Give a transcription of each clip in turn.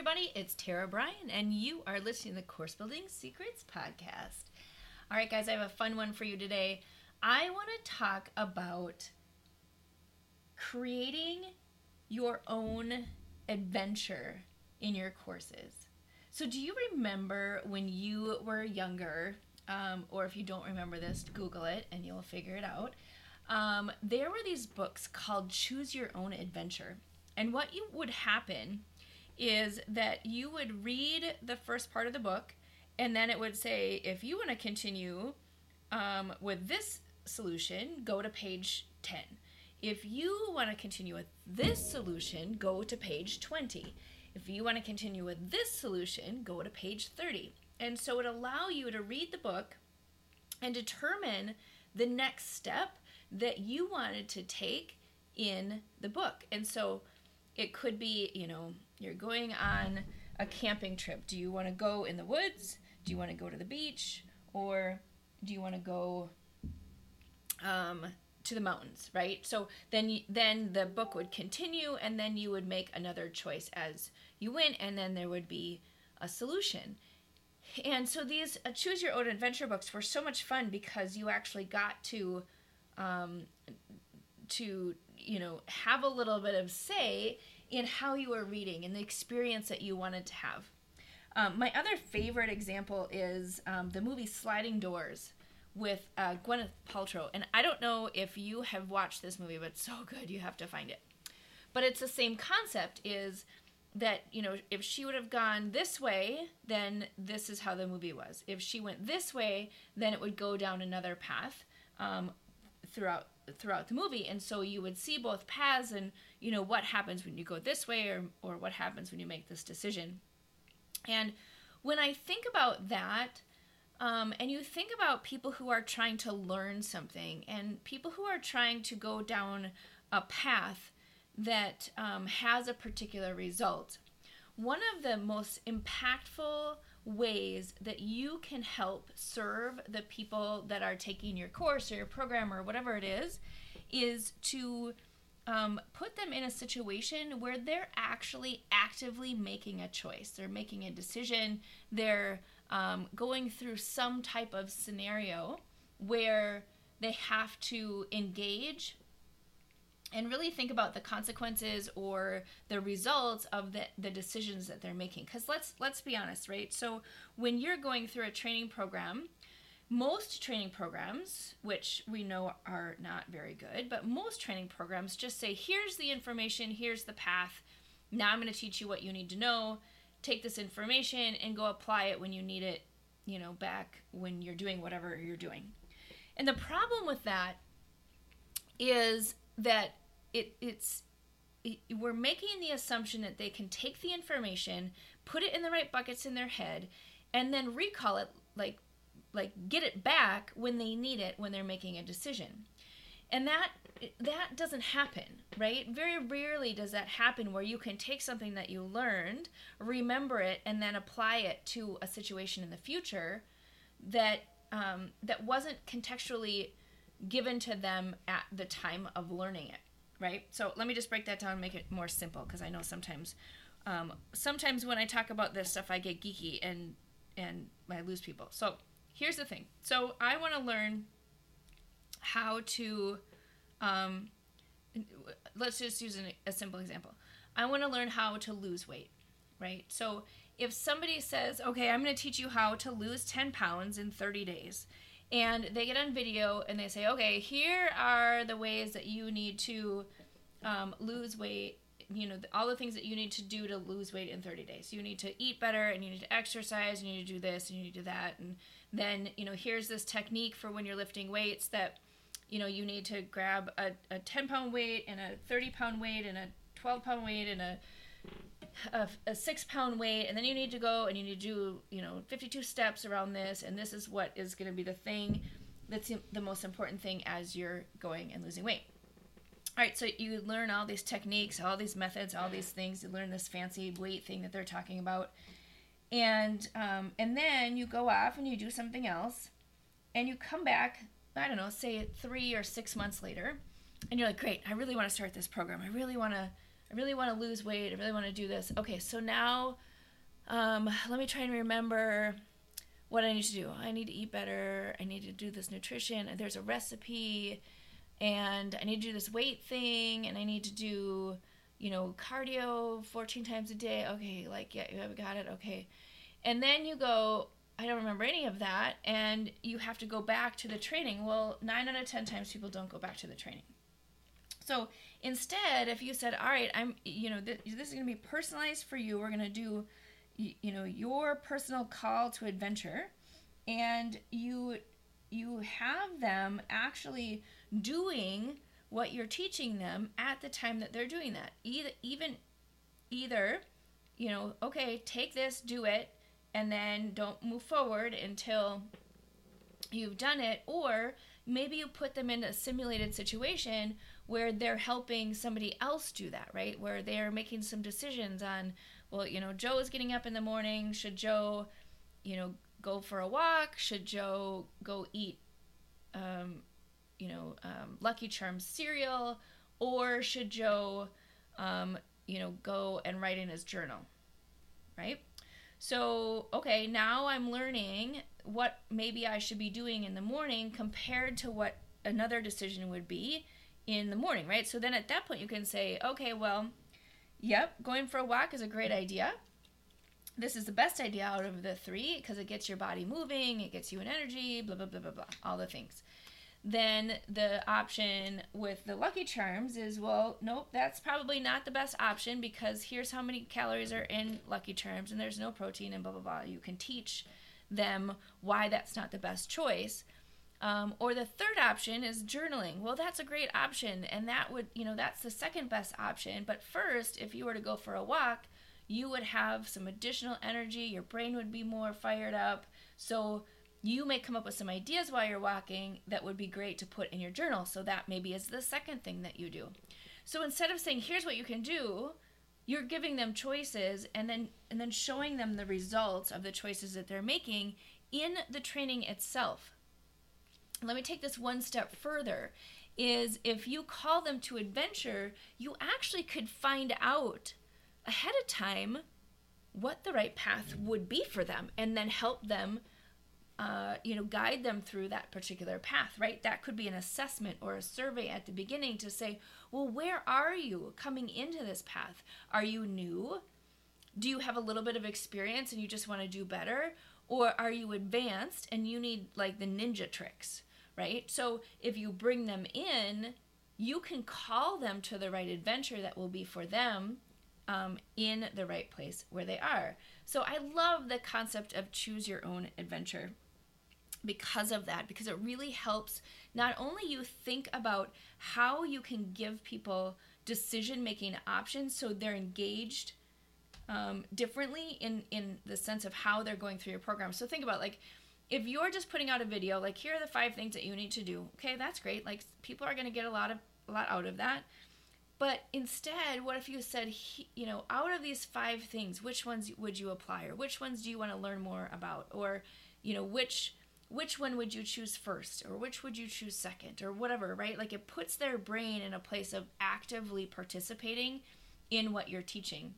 everybody. It's Tara Bryan, and you are listening to the Course Building Secrets podcast. All right, guys, I have a fun one for you today. I want to talk about creating your own adventure in your courses. So, do you remember when you were younger, um, or if you don't remember this, Google it and you'll figure it out? Um, there were these books called Choose Your Own Adventure. And what you would happen is that you would read the first part of the book, and then it would say, if you want to continue um, with this solution, go to page 10. If you want to continue with this solution, go to page 20. If you want to continue with this solution, go to page 30. And so it allow you to read the book and determine the next step that you wanted to take in the book. And so it could be, you know, you're going on a camping trip. Do you want to go in the woods? Do you want to go to the beach? Or do you want to go um, to the mountains, right? So then then the book would continue and then you would make another choice as you went and then there would be a solution. And so these uh, choose your own adventure books were so much fun because you actually got to um, to you know have a little bit of say in how you were reading and the experience that you wanted to have. Um, my other favorite example is um, the movie Sliding Doors with uh, Gwyneth Paltrow. And I don't know if you have watched this movie, but it's so good, you have to find it. But it's the same concept is that, you know, if she would have gone this way, then this is how the movie was. If she went this way, then it would go down another path um, throughout throughout the movie and so you would see both paths and you know what happens when you go this way or or what happens when you make this decision. And when i think about that um, and you think about people who are trying to learn something and people who are trying to go down a path that um, has a particular result one of the most impactful ways that you can help serve the people that are taking your course or your program or whatever it is is to um, put them in a situation where they're actually actively making a choice. They're making a decision. They're um, going through some type of scenario where they have to engage and really think about the consequences or the results of the, the decisions that they're making. Because let's let's be honest right? So when you're going through a training program most training programs which we know are not very good but most training programs just say here's the information here's the path. Now i'm going to teach you what you need to know. Take this information and go apply it when you need it you know back when you're doing whatever you're doing. And the problem with that is that it it's it, we're making the assumption that they can take the information, put it in the right buckets in their head, and then recall it like like get it back when they need it when they're making a decision. And that that doesn't happen, right? Very rarely does that happen where you can take something that you learned, remember it, and then apply it to a situation in the future that um, that wasn't contextually given to them at the time of learning it right? So let me just break that down and make it more simple because I know sometimes, um, sometimes when I talk about this stuff, I get geeky and and I lose people. So here's the thing. So I want to learn how to, um, let's just use an, a simple example. I want to learn how to lose weight, right? So if somebody says, okay, I'm going to teach you how to lose 10 pounds in 30 days, and they get on video and they say, okay, here are the ways that you need to um, lose weight. You know, all the things that you need to do to lose weight in 30 days. You need to eat better and you need to exercise and you need to do this and you need to do that. And then, you know, here's this technique for when you're lifting weights that, you know, you need to grab a, a 10 pound weight and a 30 pound weight and a 12 pound weight and a a, a, six pound weight and then you need to go and you need to do you know 52 steps around this and this is what is going to be the thing that's the most important thing as you're going and losing weight. All right so you learn all these techniques all these methods all these things you learn this fancy weight thing that they're talking about and um, and then you go off and you do something else and you come back i don't know say three or six months later and you're like great i really want to start this program. I really want to I really want to lose weight. I really want to do this. Okay, so now um, let me try and remember what I need to do. I need to eat better. I need to do this nutrition. There's a recipe, and I need to do this weight thing, and I need to do, you know, cardio 14 times a day. Okay, like, yeah, you have got it. Okay. And then you go, I don't remember any of that, and you have to go back to the training. Well, nine out of 10 times people don't go back to the training. So instead, if you said, all right, I'm, you know, this, this is going to be personalized for you, we're going to do you know your personal call to adventure and you you have them actually doing what you're teaching them at the time that they're doing that. Either even either you know okay take this do it and then don't move forward until you've done it or maybe you put them in a simulated situation where they're helping somebody else do that right where they're making some decisions on well, you know, Joe is getting up in the morning. Should Joe, you know, go for a walk? Should Joe go eat, um, you know, um, Lucky Charms cereal? Or should Joe, um, you know, go and write in his journal? Right? So, okay, now I'm learning what maybe I should be doing in the morning compared to what another decision would be in the morning, right? So then at that point you can say, okay, well, Yep, going for a walk is a great idea. This is the best idea out of the three because it gets your body moving, it gets you an energy, blah, blah, blah, blah, blah, all the things. Then the option with the Lucky Charms is well, nope, that's probably not the best option because here's how many calories are in Lucky Charms and there's no protein and blah, blah, blah. You can teach them why that's not the best choice. Um, or the third option is journaling. Well, that's a great option, and that would, you know, that's the second best option. But first, if you were to go for a walk, you would have some additional energy, your brain would be more fired up. So you may come up with some ideas while you're walking that would be great to put in your journal. So that maybe is the second thing that you do. So instead of saying, here's what you can do, you're giving them choices and then and then showing them the results of the choices that they're making in the training itself let me take this one step further is if you call them to adventure, you actually could find out ahead of time what the right path would be for them and then help them uh, you know guide them through that particular path right? That could be an assessment or a survey at the beginning to say well where are you coming into this path? Are you new? Do you have a little bit of experience and you just want to do better? Or are you advanced and you need like the ninja tricks right? So if you bring them in, you can call them to the right adventure that will be for them um, in the right place where they are. So I love the concept of choose your own adventure because of that, because it really helps not only you think about how you can give people decision making options so they're engaged um, differently in in the sense of how they're going through your program. So think about like if you're just putting out a video like here are the five things that you need to do okay that's great. Like people are going to get a lot of a lot out of that. But instead what if you said you know out of these five things which ones would you apply or which ones do you want to learn more about or you know which which one would you choose first or which would you choose second or whatever right? Like it puts their brain in a place of actively participating in what you're teaching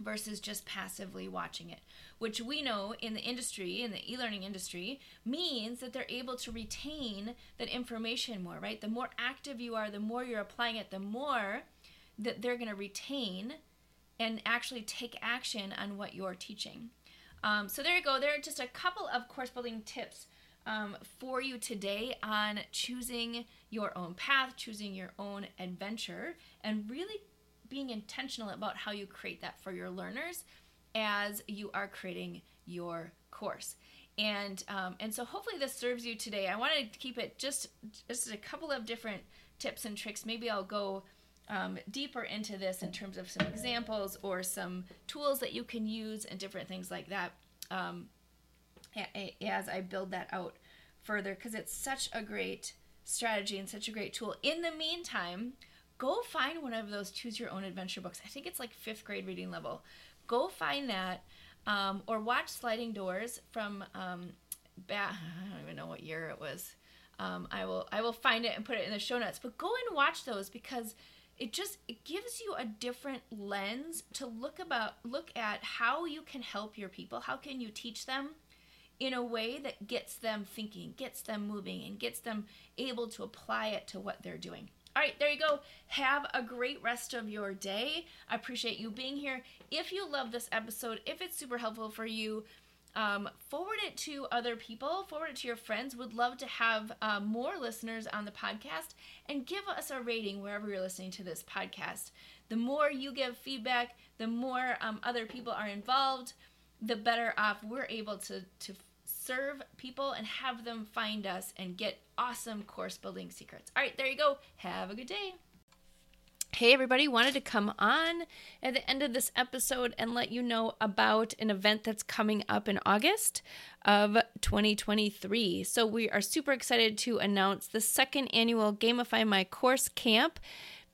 versus just passively watching it, which we know in the industry, in the e learning industry, means that they're able to retain that information more, right? The more active you are, the more you're applying it, the more that they're going to retain and actually take action on what you're teaching. Um, so there you go. There are just a couple of course building tips um, for you today on choosing your own path, choosing your own adventure, and really being intentional about how you create that for your learners as you are creating your course. And um, and so hopefully this serves you today. I wanted to keep it just just a couple of different tips and tricks. Maybe I'll go um, deeper into this in terms of some examples or some tools that you can use and different things like that um, as I build that out further because it's such a great strategy and such a great tool. In the meantime, go find one of those choose your own adventure books. I think it's like fifth grade reading level. Go find that um, or watch Sliding Doors from um, I don't even know what year it was. Um, I will I will find it and put it in the show notes. But go and watch those because it just it gives you a different lens to look about look at how you can help your people how can you teach them in a way that gets them thinking gets them moving and gets them able to apply it to what they're doing all right, there you go. Have a great rest of your day. I appreciate you being here. If you love this episode, if it's super helpful for you, um, forward it to other people, forward it to your friends. Would love to have uh, more listeners on the podcast and give us a rating wherever you're listening to this podcast. The more you give feedback, the more um, other people are involved, the better off we're able to, to serve people and have them find us and get awesome course building secrets. All right, there you go. Have a good day. Hey, everybody, wanted to come on at the end of this episode and let you know about an event that's coming up in August of 2023. So, we are super excited to announce the second annual Gamify My Course Camp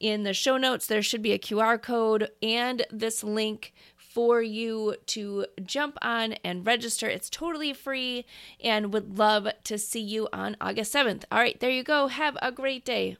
In the show notes, there should be a QR code and this link for you to jump on and register. It's totally free and would love to see you on August 7th. All right, there you go. Have a great day.